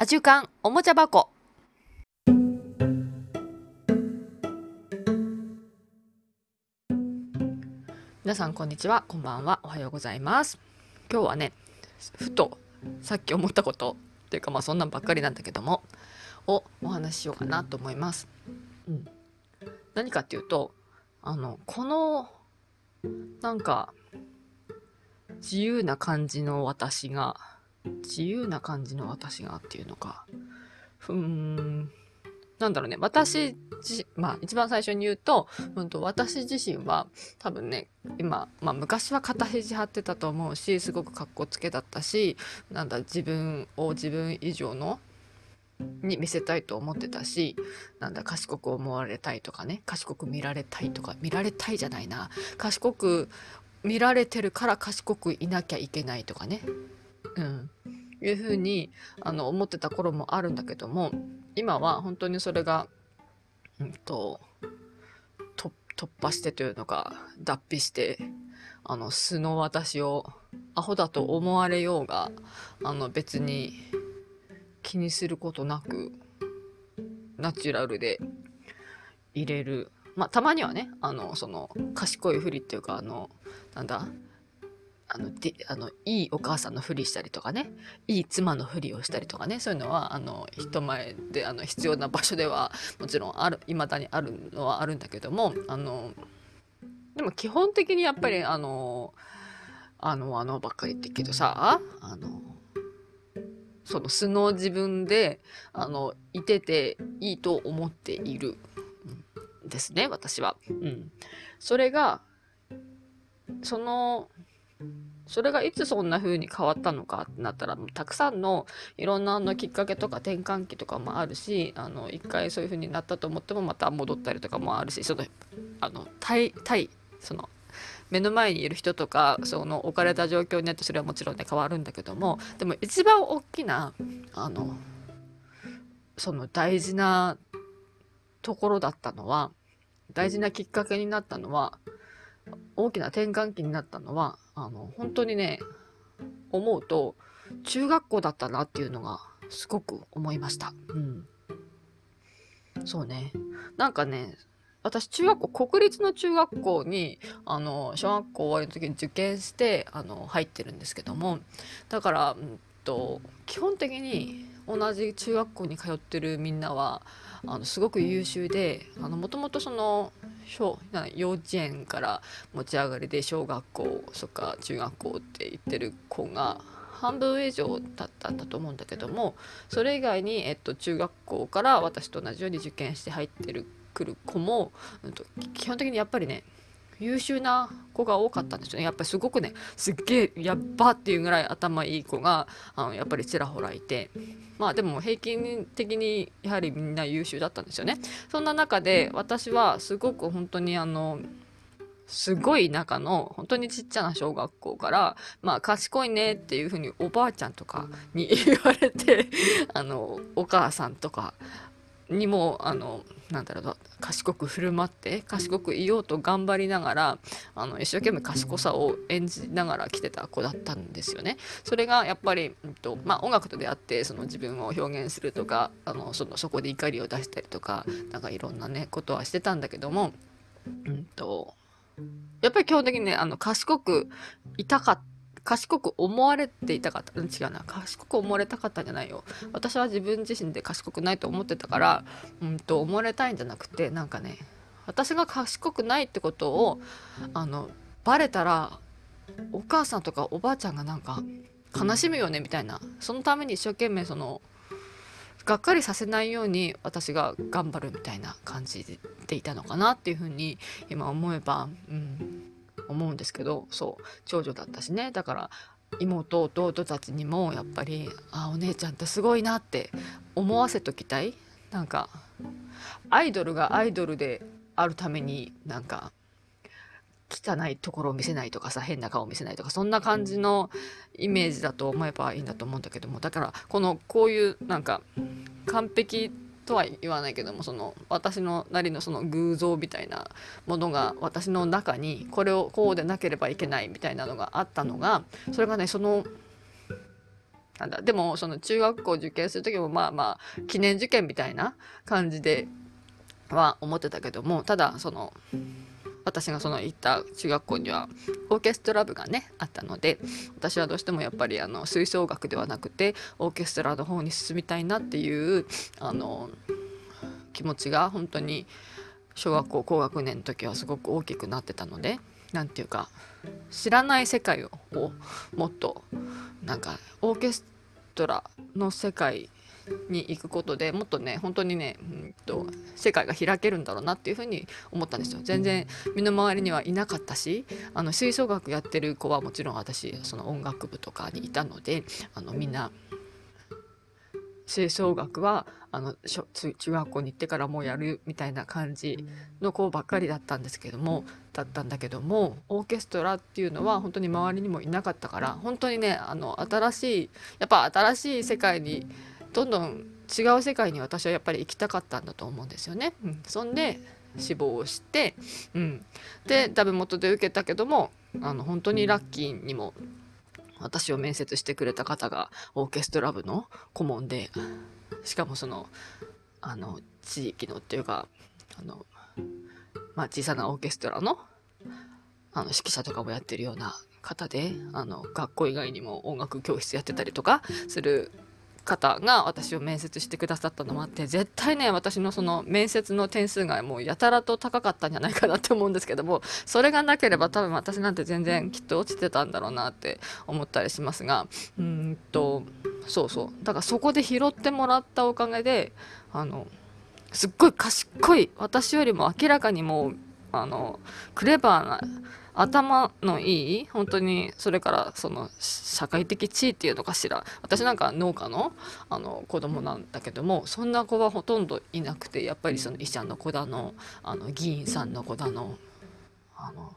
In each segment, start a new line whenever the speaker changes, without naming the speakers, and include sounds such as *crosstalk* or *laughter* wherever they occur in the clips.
アジュカンおもちゃ箱。皆さんこんにちは。こんばんは。おはようございます。今日はねふとさっき思ったことっていうかまあそんなんばっかりなんだけどもをお話ししようかなと思います、うん、何かっていうとあのこのなんか自由な感じの私が自由な感じの私がっていうのか。ふーん。なんだろうね。私自まあ一番最初に言うと,、うんと、私自身は多分ね今、まあ、昔は肩肘張ってたと思うしすごくかっこつけだったしなんだ自分を自分以上のに見せたいと思ってたしなんだ賢く思われたいとかね賢く見られたいとか見られたいじゃないな。賢く見られてるから賢くいなきゃいけないとかね、うん、いうふうにあの思ってた頃もあるんだけども今は本当にそれが、うんと、と突破してというのか脱皮してあの素の私をアホだと思われようがあの別に気にすることなくナチュラルで入れる。まあたまにはねあのその賢いふりっていうかあのなんだあのであのいいお母さんのふりしたりとかねいい妻のふりをしたりとかねそういうのはあの人前であの必要な場所ではもちろんある未だにあるのはあるんだけどもあのでも基本的にやっぱりあのあのあのばっかり言ってるけどさあのその素の自分であのいてていいと思っているんですね私は。うん、それがそのそれがいつそんな風に変わったのかってなったらたくさんのいろんなのきっかけとか転換期とかもあるしあの一回そういう風になったと思ってもまた戻ったりとかもあるしそのあの対対その目の前にいる人とかその置かれた状況によってそれはもちろんね変わるんだけどもでも一番大きなあのその大事なところだったのは大事なきっかけになったのは大きな転換期になったのはあの本当にね思うと中学校だったなっていうのがすごく思いました。うん、そうねなんかね私中学校国立の中学校にあの小学校終わりの時に受験してあの入ってるんですけどもだから、うんと、基本的に同じ中学校に通ってるみんなはあのすごく優秀でもともとその小幼稚園から持ち上がりで小学校とか中学校って言ってる子が半分以上だったんだと思うんだけどもそれ以外に、えっと、中学校から私と同じように受験して入ってるくる子も、うんと、基本的にやっぱりね優秀な子が多かったんですよねやっぱりすごくねすっげえやっばっていうぐらい頭いい子があのやっぱりちらほらいてまあでも平均的にやはりみんな優秀だったんですよね。そんな中で私はすごく本当にあのすごい中の本当にちっちゃな小学校からまあ賢いねっていうふうにおばあちゃんとかに言われてあのお母さんとかにもあのなんだろう賢く振る舞って賢くいようと頑張りながらあの一生懸命賢さを演じながら来てた子だったんですよね。それがやっぱり、うんとまあ、音楽と出会ってその自分を表現するとかあのそのそこで怒りを出したりとかなんかいろんなねことはしてたんだけども、うんと、やっぱり基本的にねあの賢くいたかった賢く思われていたかった。違うな。賢く思われたかったんじゃないよ。私は自分自身で賢くないと思ってたから、うんと思われたいんじゃなくて、なんかね、私が賢くないってことを、あの、バレたら、お母さんとかおばあちゃんがなんか悲しむよねみたいな。そのために一生懸命その、がっかりさせないように私が頑張るみたいな感じでいたのかなっていうふうに今思えば、うん、思うんですけどそう長女だったしね。だから妹弟たちにもやっぱりあお姉ちゃんってすごいなって思わせときたい。なんかアイドルがアイドルであるためになんか汚いところを見せないとかさ変な顔を見せないとかそんな感じのイメージだと思えばいいんだと思うんだけども。だからこのこういうなんか完璧とは言わないけどもその私のなりのその偶像みたいなものが私の中にこれをこうでなければいけないみたいなのがあったのがそれがねそのなんだでもその中学校受験する時もまあまあ記念受験みたいな感じでは思ってたけどもただその私がその行った中学校にはオーケストラ部がねあったので私はどうしてもやっぱりあの吹奏楽ではなくてオーケストラの方に進みたいなっていうあの気持ちが本当に小学校高学年の時はすごく大きくなってたので何て言うか知らない世界をもっとなんかオーケストラの世界に行くことでもっとね本当にね、うんと、世界が開けるんだろうなっていうふうに思ったんですよ。全然身の回りにはいなかったしあの吹奏楽やってる子はもちろん私その音楽部とかにいたのであのみんな吹奏楽はあの中学校に行ってからもうやるみたいな感じの子ばっかりだったんですけどもだったんだけどもオーケストラっていうのは本当に周りにもいなかったから本当にねあの新しいやっぱ新しい世界にどんどん違う世界に私はやっぱり行きたかったんだと思うんですよね。うん、そんで死亡をして、うん、でダメ元で受けたけどもあの本当にラッキーにも私を面接してくれた方がオーケストラ部の顧問でしかもそのあの地域のっていうかあの、まあ、小さなオーケストラのあの指揮者とかもやってるような方であの学校以外にも音楽教室やってたりとかする方が私を面接してくださったのもあって絶対ね私のその面接の点数がもうやたらと高かったんじゃないかなって思うんですけどもそれがなければ多分私なんて全然きっと落ちてたんだろうなって思ったりしますがうんとそうそう。だからそこで拾ってもらったおかげであのすっごい賢い私よりも明らかにもうあのクレバーな頭のいい本当にそれからその社会的地位っていうのかしら私なんか農家のあの子供なんだけどもそんな子はほとんどいなくてやっぱりその医者の子だのあの議員さんの子だのあの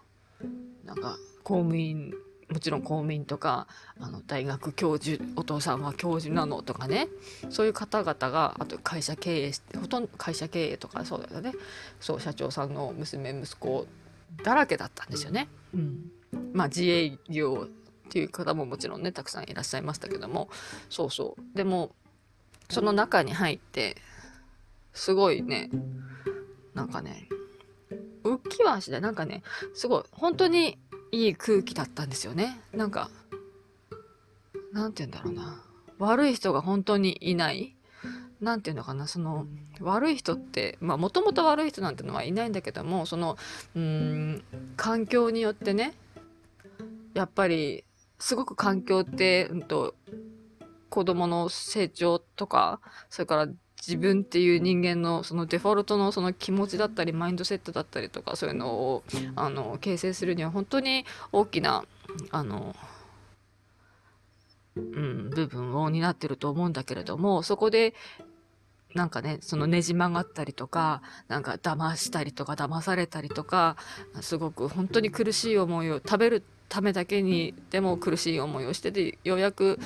なんか公務員もちろん公務員とかあの大学教授お父さんは教授なのとかねそういう方々があと会社経営してほとんど会社経営とかそうだよね。そう社長さんの娘息子だらけだったんですよね。うん、まあ自営業っていう方ももちろんねたくさんいらっしゃいましたけども。そうそう。でもその中に入ってすごいねなんかね浮きはしないなんかねすごい本当にいい空気だったんですよね。なんかなんて言うんだろうな。悪い人が本当にいない何て言うのかなその悪い人ってまあもともと悪い人なんてのはいないんだけどもそのうん環境によってねやっぱりすごく環境って、うんと、子供の成長とかそれから自分っていう人間のそのデフォルトのその気持ちだったりマインドセットだったりとかそういうのをあの形成するには本当に大きなあのうん、部分を担ってると思うんだけれどもそこでなんかねそのねじ曲がったりとかなんか騙したりとか騙されたりとかすごく本当に苦しい思いを食べるためだけにでも苦しい思いをしててようやく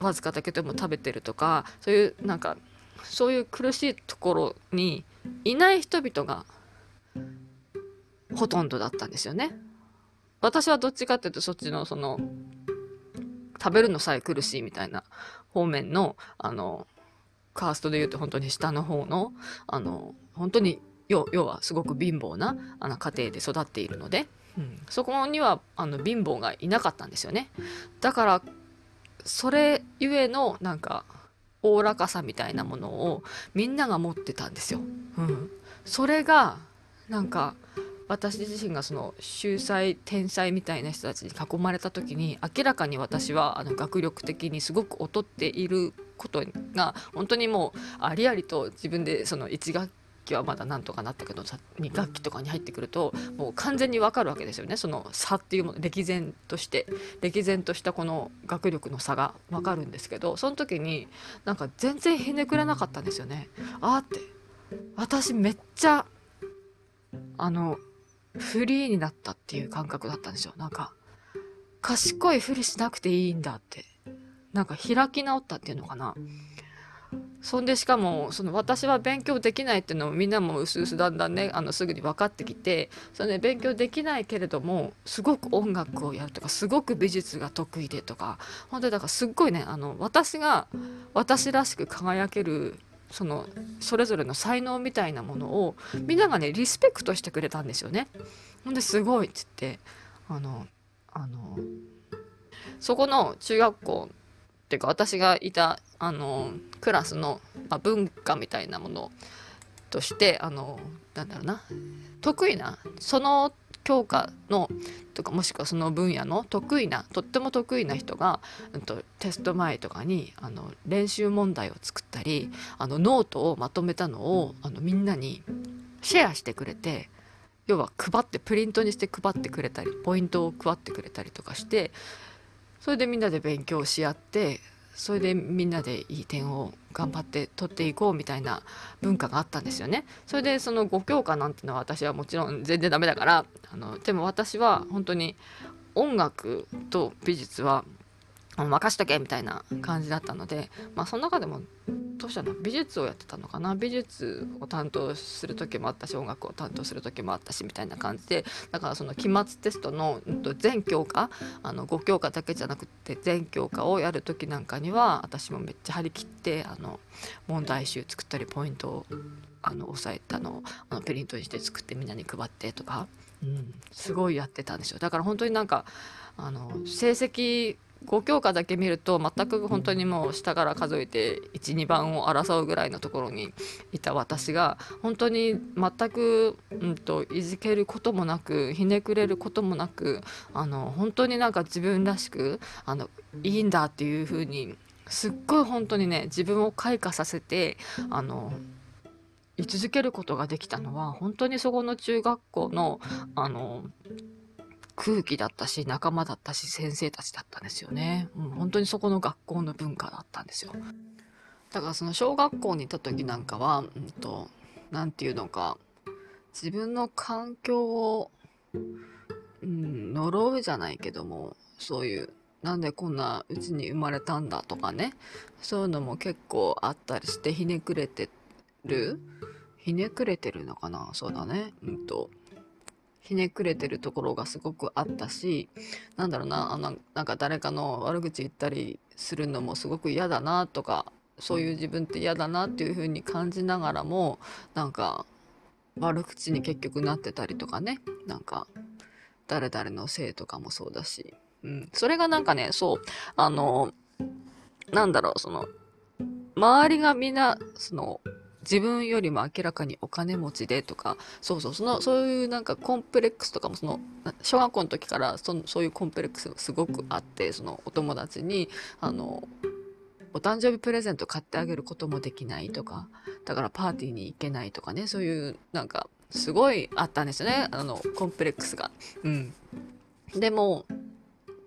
わずかだけでも食べてるとかそういうなんかそういう苦しいところにいない人々がほとんどだったんですよね。私はどっちかっていうとそっちのその食べるのさえ苦しいみたいな方面のあのカーストで言うと本当に下の方の、あの、本当に要要はすごく貧乏なあの家庭で育っているので、うん、そこにはあの貧乏がいなかったんですよね。だからそれゆえのなんかおおらかさみたいなものをみんなが持ってたんですよ。うん、それがなんか私自身がその秀才天才みたいな人たちに囲まれた時に明らかに私はあの学力的にすごく劣っていることが本当にもうありありと自分でその1学期はまだなんとかなったけど2学期とかに入ってくるともう完全にわかるわけですよねその差っていうもの歴然として歴然としたこの学力の差がわかるんですけどその時になんか全然ひねくれなかったんですよね。あーって私めっちゃあのフリーになったっていう感覚だったんですよ。なんか、賢いふりしなくていいんだって。なんか開き直ったっていうのかな。そんでしかもその私は勉強できないっていうのもみんなもうすうすだんだんねあのすぐに分かってきてそれ、ね、勉強できないけれどもすごく音楽をやるとかすごく美術が得意でとか本当にだからすっごいねあの私が私らしく輝けるそのそれぞれの才能みたいなものをみんながねリスペクトしてくれたんですよね。ほんですごいっつってあのあのそこの中学校ていうか私がいたあのクラスの、まあ、文化みたいなものとしてあのなんだろうな得意なその教科のとかもしくはその分野の得意なとっても得意な人が、うんと、テスト前とかにあの練習問題を作ったりあのノートをまとめたのをあのみんなにシェアしてくれて要は配ってプリントにして配ってくれたりポイントを配ってくれたりとかしてそれでみんなで勉強し合ってそれでみんなでいい点を頑張って取っていこうみたいな文化があったんですよね。それでその5教科なんてのは私はもちろん全然ダメだからあのでも私は本当に音楽と美術は任しとけみたいな感じだったので、まあ、その中でもどうしたの？美術をやってたのかな？美術を担当する時もあったし音楽を担当する時もあったしみたいな感じでだからその期末テストの全教科あの5教科だけじゃなくて全教科をやる時なんかには私もめっちゃ張り切ってあの問題集作ったりポイントをあの押さえたのをあのプリントにして作ってみんなに配ってとか、うん、すごいやってたんですよ。だから本当になんかあの成績5教科だけ見ると全く本当にもう下から数えて12番を争うぐらいのところにいた私が本当に全く、うんと、いじけることもなくひねくれることもなくあの本当になんか自分らしくあのいいんだっていう風にすっごい本当にね自分を開花させてあの居続けることができたのは本当にそこの中学校のあの空気だったし、仲間だったし、先生たちだったんですよね。うん、本当にそこの学校の文化だったんですよ。だからその小学校にいた時なんかは、うんと、なんていうのか、自分の環境を、うん、呪うじゃないけども、そういう、なんでこんなうちに生まれたんだとかね、そういうのも結構あったりして、ひねくれてるひねくれてるのかな？そうだね。うんと、ひねくれてるところがすごくあったしなんだろうなあのなんか誰かの悪口言ったりするのもすごく嫌だなとかそういう自分って嫌だなっていう風に感じながらもなんか悪口に結局なってたりとかねなんか誰々のせいとかもそうだし、うん、それがなんかねそうあのなんだろうその周りがみんなその自分よりも明らかにお金持ちでとかそうそうそのそういうなんかコンプレックスとかもその小学校の時からそそういうコンプレックスがすごくあってそのお友達にあのお誕生日プレゼント買ってあげることもできないとかだからパーティーに行けないとかねそういうなんかすごいあったんですよね。あのコンプレックスが。うん、でも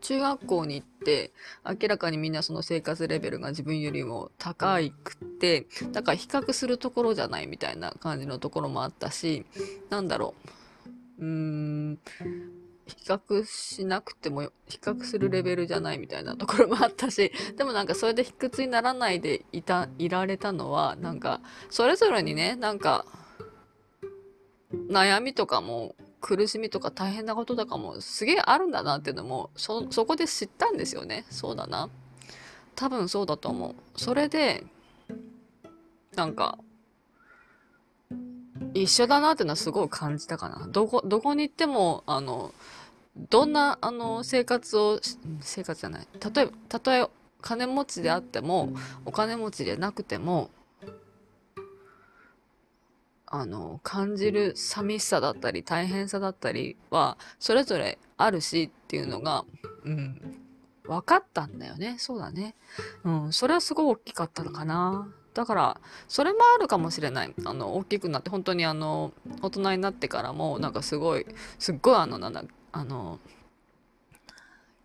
中学校に行って明らかにみんなその生活レベルが自分よりも高いくってだから比較するところじゃないみたいな感じのところもあったしなんだろう。うーん。比較しなくても比較するレベルじゃないみたいなところもあったしでもなんかそれで卑屈にならないでいたいられたのはなんかそれぞれにねなんか悩みとかも苦しみとか大変なこととかもすげえあるんだなっていうのもそそこで知ったんですよね。そうだな。多分そうだと思う。それでなんか一緒だなっていうのはすごい感じたかな。どこどこに行ってもあのどんなあの生活を生活じゃない。例えばたとえ金持ちであってもお金持ちでなくてもあの感じる寂しさだったり大変さだったりはそれぞれあるしっていうのが、うん、分かったんだよね。そうだね、うん、それはすごい大きかったのかな。だからそれもあるかもしれない。あの大きくなって本当にあの大人になってからもなんかすごいすっごいあのなんだあの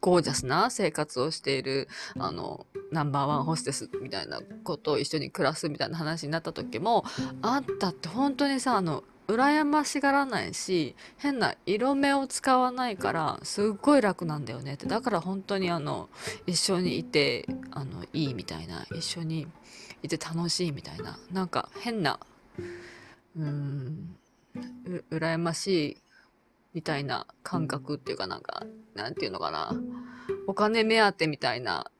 ゴージャスな生活をしているあのナンバーワンホステスみたいなことを一緒に暮らすみたいな話になった時もあんたって本当にさあの羨ましがらないし変な色目を使わないからすっごい楽なんだよねって。だから本当にあの一緒にいてあのいいみたいな一緒にいて楽しいみたいな。なんか変なうんう羨ましいみたいな感覚っていうかなんかなんていうのかな。お金目当てみたいな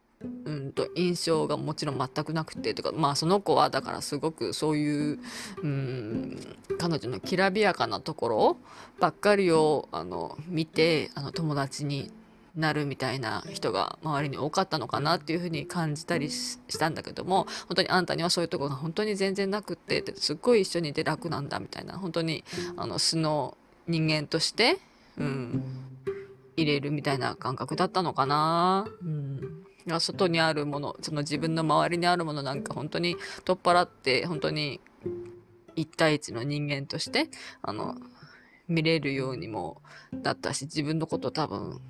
うんと印象がもちろん全くなくてとかまあその子はだからすごくそういううん彼女のきらびやかなところばっかりをあの見てあの友達になるみたいな人が周りに多かったのかなっていうふうに感じたりしたんだけども本当にあんたにはそういうとこが本当に全然なくってすっごい一緒にいて楽なんだみたいな本当にあの素の人間として、うん、入れるみたいな感覚だったのかな。うん外にあるものその自分の周りにあるものなんか本当に取っ払って本当に一対一の人間としてあの見れるようにもだったし自分のこと多分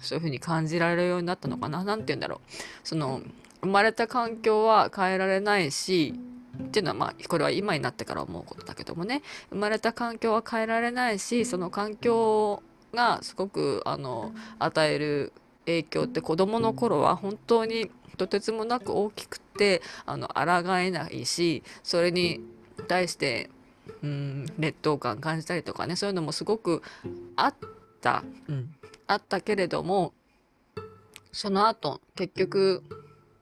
そういう風に感じられるようになったのかな。何て言うんだろう。その生まれた環境は変えられないしっていうのはまあこれは今になってから思うことだけどもね。生まれた環境は変えられないしその環境がすごくあの与える影響って子どもの頃は本当にとてつもなく大きくてあの抗えないしそれに対してうん劣等感感じたりとかねそういうのもすごくあった、うん、あったけれどもその後結局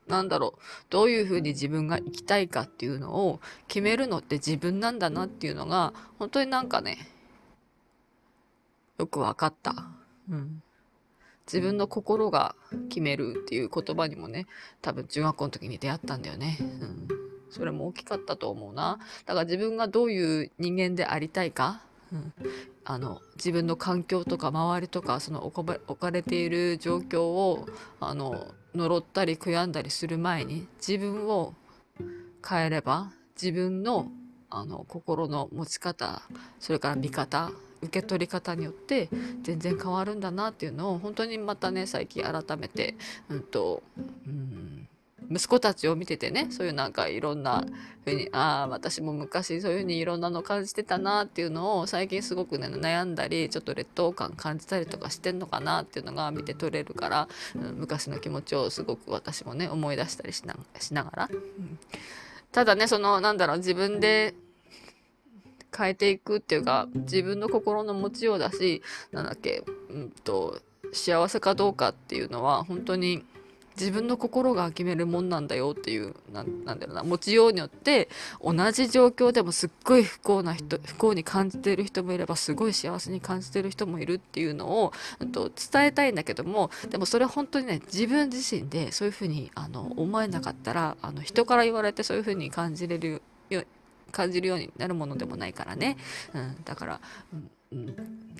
なんだろうどういうふうに自分が生きたいかっていうのを決めるのって自分なんだなっていうのが本当になんかねよく分かった。うん自分の心が決めるっていう言葉にもね多分中学校の時に出会ったんだよね。うんそれも大きかったと思うな。だから自分がどういう人間でありたいか、うん、あの自分の環境とか周りとかその置かれている状況をあの呪ったり悔やんだりする前に自分を変えれば自分のあの心の持ち方それから見方受け取り方によって全然変わるんだなっていうのを本当にまたね最近改めて、うんとうん、息子たちを見ててねそういうなんかいろんなふうにああ私も昔そういうふうにいろんなの感じてたなっていうのを最近すごくね悩んだりちょっと劣等感感じたりとかしてんのかなっていうのが見て取れるから、うん、昔の気持ちをすごく私もね思い出したりしなしながら。うんただねそのなんだろう自分で変えていくっていうか自分の心の持ちようだしなんだっけ、うんと、幸せかどうかっていうのは本当に自分の心が決めるもんなんだよっていうなんだろうな持ちようによって同じ状況でもすっごい不幸な人不幸に感じてる人もいればすごい幸せに感じてる人もいるっていうのを、んと、伝えたいんだけどもでもそれは本当にね自分自身でそういうふうにあの思えなかったらあの人から言われてそういうふうに感じれるよ感じるようになるものでもないからね、うん、だから、うん、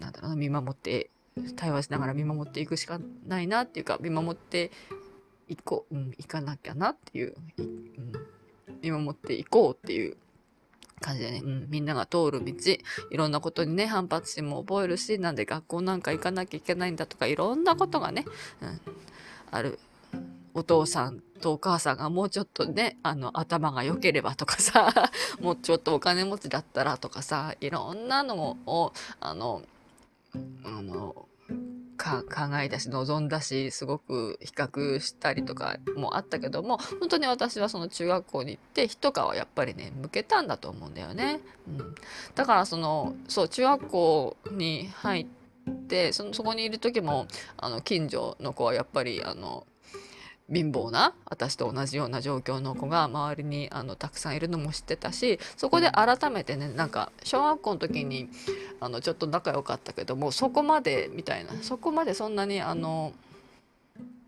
なんだろう見守って対話しながら見守っていくしかないなっていうか見守っていこう、うん、いかなきゃなっていう、うん、見守っていこうっていう感じでね、うん、みんなが通る道いろんなことにね反発心も覚えるしなんで学校なんか行かなきゃいけないんだとかいろんなことがね、うん、ある。お父さんとお母さんがもうちょっとねあの頭が良ければとかさ *laughs* もうちょっとお金持ちだったらとかさいろんなのをあのあの考えたし望んだしすごく比較したりとかもあったけども本当に私はその中学校に行って一皮やっぱりね向けたんだと思うんだよね。うん、だからそのそう中学校に入ってそのそこにいる時もあの近所の子はやっぱりあの貧乏な私と同じような状況の子が周りにあのたくさんいるのも知ってたしそこで改めてねなんか小学校の時にあのちょっと仲良かったけどもそこまでみたいなそこまでそんなにあの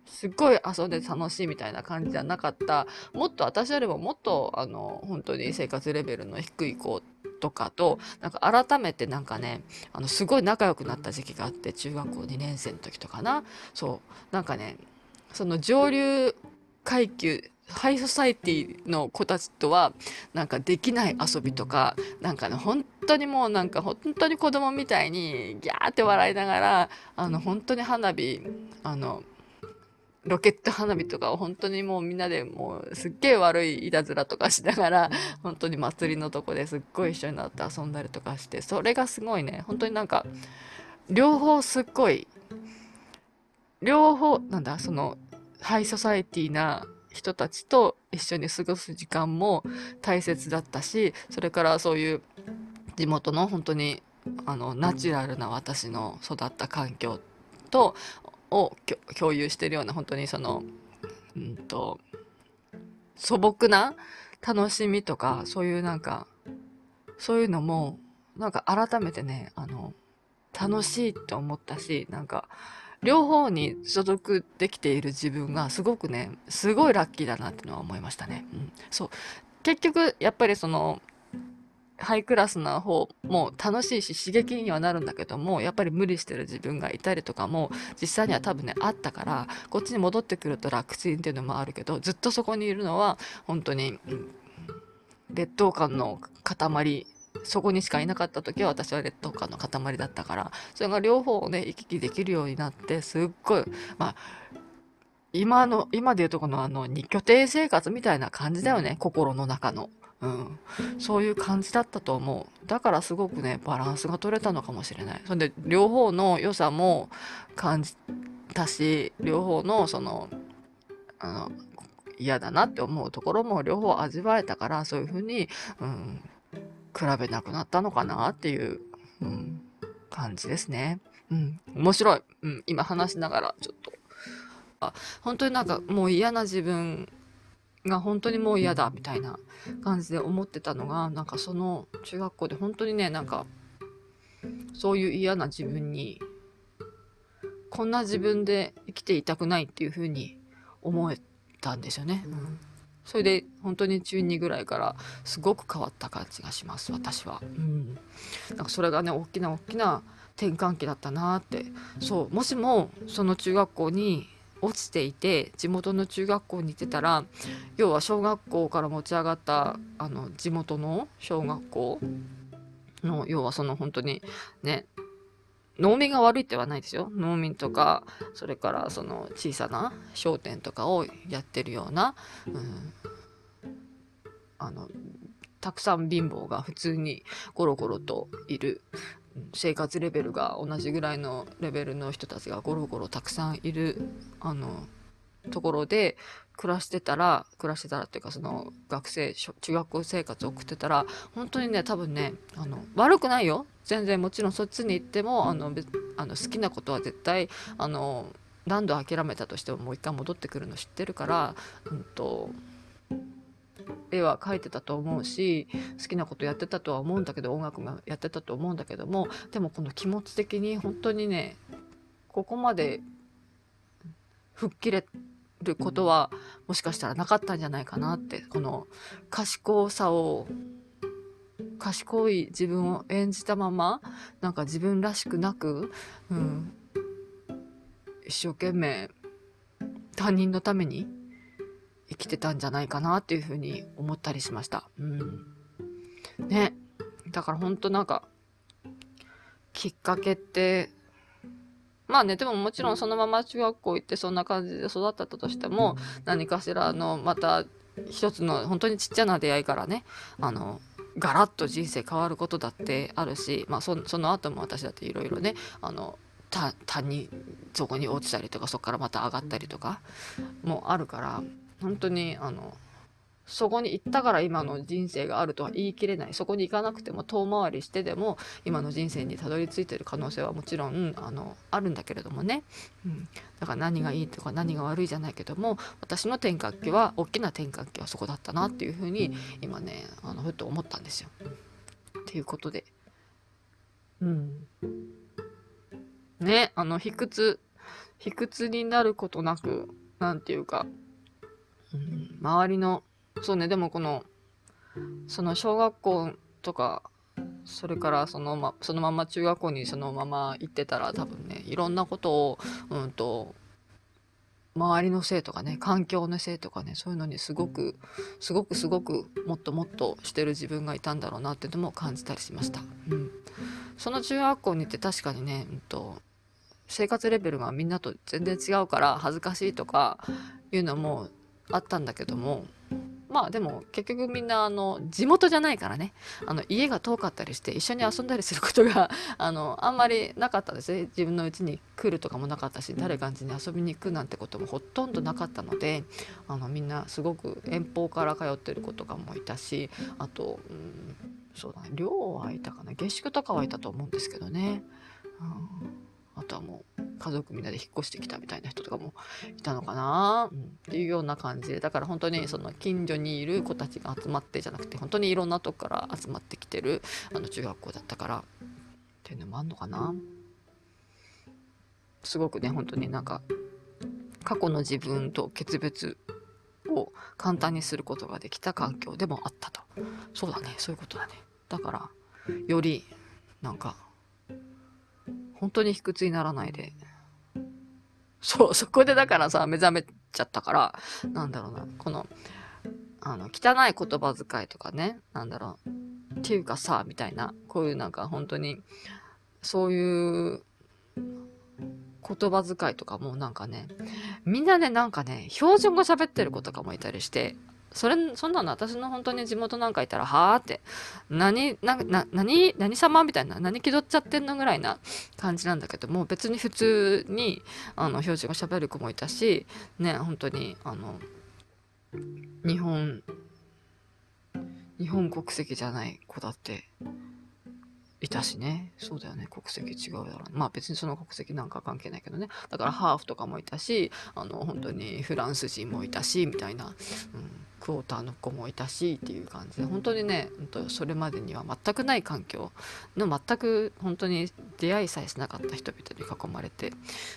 すっごい遊んで楽しいみたいな感じじゃなかった。もっと私よりももっとあの本当に生活レベルの低い子とかとなんか改めてなんかねあのすごい仲良くなった時期があって中学校2年生の時とかな。そう。なんかねその上流階級ハイソサイティの子たちとはなんかできない遊びとかなんかね本当にもうなんか本当に子供みたいにギャーって笑いながらあの本当に花火あのロケット花火とかを本当にもうみんなでもうすっげえ悪いいたずらとかしながら、本当に祭りのとこですっごい一緒になって遊んだりとかして、それがすごいね、本当になんか、両方すっごい、両方、なんだ、その、ハイソサエティな人たちと一緒に過ごす時間も大切だったし、それからそういう地元の本当にあのナチュラルな私の育った環境とを共有してるような本当にそのうんと素朴な楽しみとかそういうなんかそういうのもなんか改めてねあの楽しいって思ったしなんか両方に所属できている自分がすごくねすごいラッキーだなってのは思いましたね。うん、そう結局やっぱりそのハイクラスな方も楽しいし刺激にはなるんだけどもやっぱり無理してる自分がいたりとかも実際には多分ねあったからこっちに戻ってくると楽ちんっていうのもあるけどずっとそこにいるのは本当に劣等感の塊そこにしかいなかった時は私は劣等感の塊だったからそれが両方をね行き来できるようになってすっごいまあ今の今でいうとこのあの二拠点生活みたいな感じだよね心の中の。うん、そういう感じだったと思う。だからすごくねバランスが取れたのかもしれない。そんで両方の良さも感じたし両方のそのあの嫌だなって思うところも両方味わえたからそういうふうに、うん、比べなくなったのかなっていう、うん、感じですね。うん、面白い。うん、今話しながらちょっと。あ、本当になんかもう嫌な自分が本当にもう嫌だみたいな感じで思ってたのがなんかその中学校で本当にねなんかそういう嫌な自分にこんな自分で生きていたくないっていうふうに思えたんですよね。うん、それで本当に中2ぐらいからすごく変わった感じがします私は。うん、なんかそれがね大きな大きな転換期だったなってそうもしもその中学校に落ちていて地元の中学校に行ってたら要は小学校から持ち上がったあの地元の小学校の要はその本当にね農民が悪いってはないですよ。農民とかそれからその小さな商店とかをやってるような、うん、あのたくさん貧乏が普通にゴロゴロといる生活レベルが同じぐらいのレベルの人たちがゴロゴロたくさんいるあのところで暮らしてたら暮らしてたらっていうかその学生中学校生活を送ってたら本当にね多分ねあの悪くないよ全然もちろんそっちに行ってもあのあの好きなことは絶対あの何度諦めたとしてももう一回戻ってくるの知ってるから、うんと絵は描いてたと思うし好きなことやってたとは思うんだけど音楽もやってたと思うんだけどもでもこの気持ち的に本当にねここまで吹っ切れることはもしかしたらなかったんじゃないかなってこの賢さを賢い自分を演じたままなんか自分らしくなく、うん、一生懸命他人のために生きてたんじゃないかなっていうふうに思ったりしました。うん。ね。だからほんとなんか、きっかけって、まあね、でももちろんそのまま中学校行ってそんな感じで育ったとしても、何かしらのまた一つの本当にちっちゃな出会いからね、あの、ガラッと人生変わることだってあるし、まあその後も私だっていろいろね、あの、他にそこに落ちたりとかそこからまた上がったりとかもあるから本当にあのそこに行ったから今の人生があるとは言い切れない。そこに行かなくても遠回りしてでも今の人生にたどり着いてる可能性はもちろんあのあるんだけれどもね、うん、だから何がいいとか何が悪いじゃないけども私の転換期は大きな転換期はそこだったなっていうふうに今ねあのふっと思ったんですよ。っていうことで。うん。ねあの卑屈卑屈になることなく何て言うかうん、周りのそうねでもこのその小学校とかそれからそのまそのまま中学校にそのまま行ってたら多分ねいろんなことをうんと周りのせいとかね環境のせいとかねそういうのにすごくすごくすごくもっともっとしてる自分がいたんだろうなっていうのも感じたりしました。うん、その中学校に行って確かにね、うんと生活レベルがみんなと全然違うから恥ずかしいとかいうのもあったんだけどもまあでも結局みんなあの地元じゃないからね。あの家が遠かったりして一緒に遊んだりすることが *laughs* あのあんまりなかったですね。自分の家に来るとかもなかったし誰かん家に遊びに行くなんてこともほとんどなかったのであのみんなすごく遠方から通ってる子とかもいたしあと、うん、そうだね。寮はいたかな。下宿とかはいたと思うんですけどね。うんあとはもう家族みんなで引っ越してきたみたいな人とかもいたのかな、うん、っていうような感じでだから本当にその近所にいる子たちが集まってじゃなくて本当にいろんなとこから集まってきてるあの中学校だったからっていうのもあんのかな。すごくね本当になんか過去の自分と決別を簡単にすることができた環境でもあったと。そうだねそういうことだね。だからよりなんか本当に卑屈にならないで。そう、そこでだからさ、目覚めちゃったから、なんだろうな、この、あの、汚い言葉遣いとかね、なんだろう、っていうかさ、みたいな、こういうなんか本当に、そういう言葉遣いとかもなんかね、みんなね、なんかね、標準語喋ってる子とかもいたりして、それ、そんなの私の本当に地元なんかいたら、はあって、何、な、な、何、何様？みたいな、何気取っちゃってんのぐらいな感じなんだけども、別に普通に、あの、表示が喋る子もいたし、ね、本当に、あの、日本、日本国籍じゃない子だっていたしね。そうだよね。国籍違うだろう。まあ別にその国籍なんか関係ないけどね。だからハーフとかもいたし、あの、本当にフランス人もいたし、みたいな、うん、クォーターの子もいたしっていう感じで、本当にね、それまでには全くない環境の全く本当に出会いさえしなかった人々に囲まれて、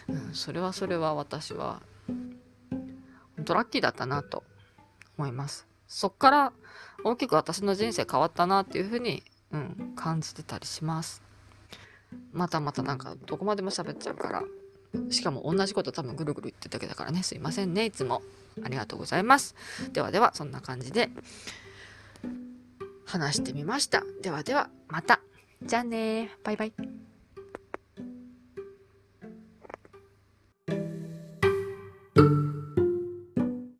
うん、それはそれは私は、本当ラッキーだったなと思います。そっから大きく私の人生変わったなっていうふうにうん、感じてたりします。またまたなんかどこまでも喋っちゃうから。しかも同じこと多分ぐるぐる言ってただけだからね。すいませんね。いつも。ありがとうございます。ではでは、そんな感じで話してみました。ではでは、また。じゃあねバイバイ。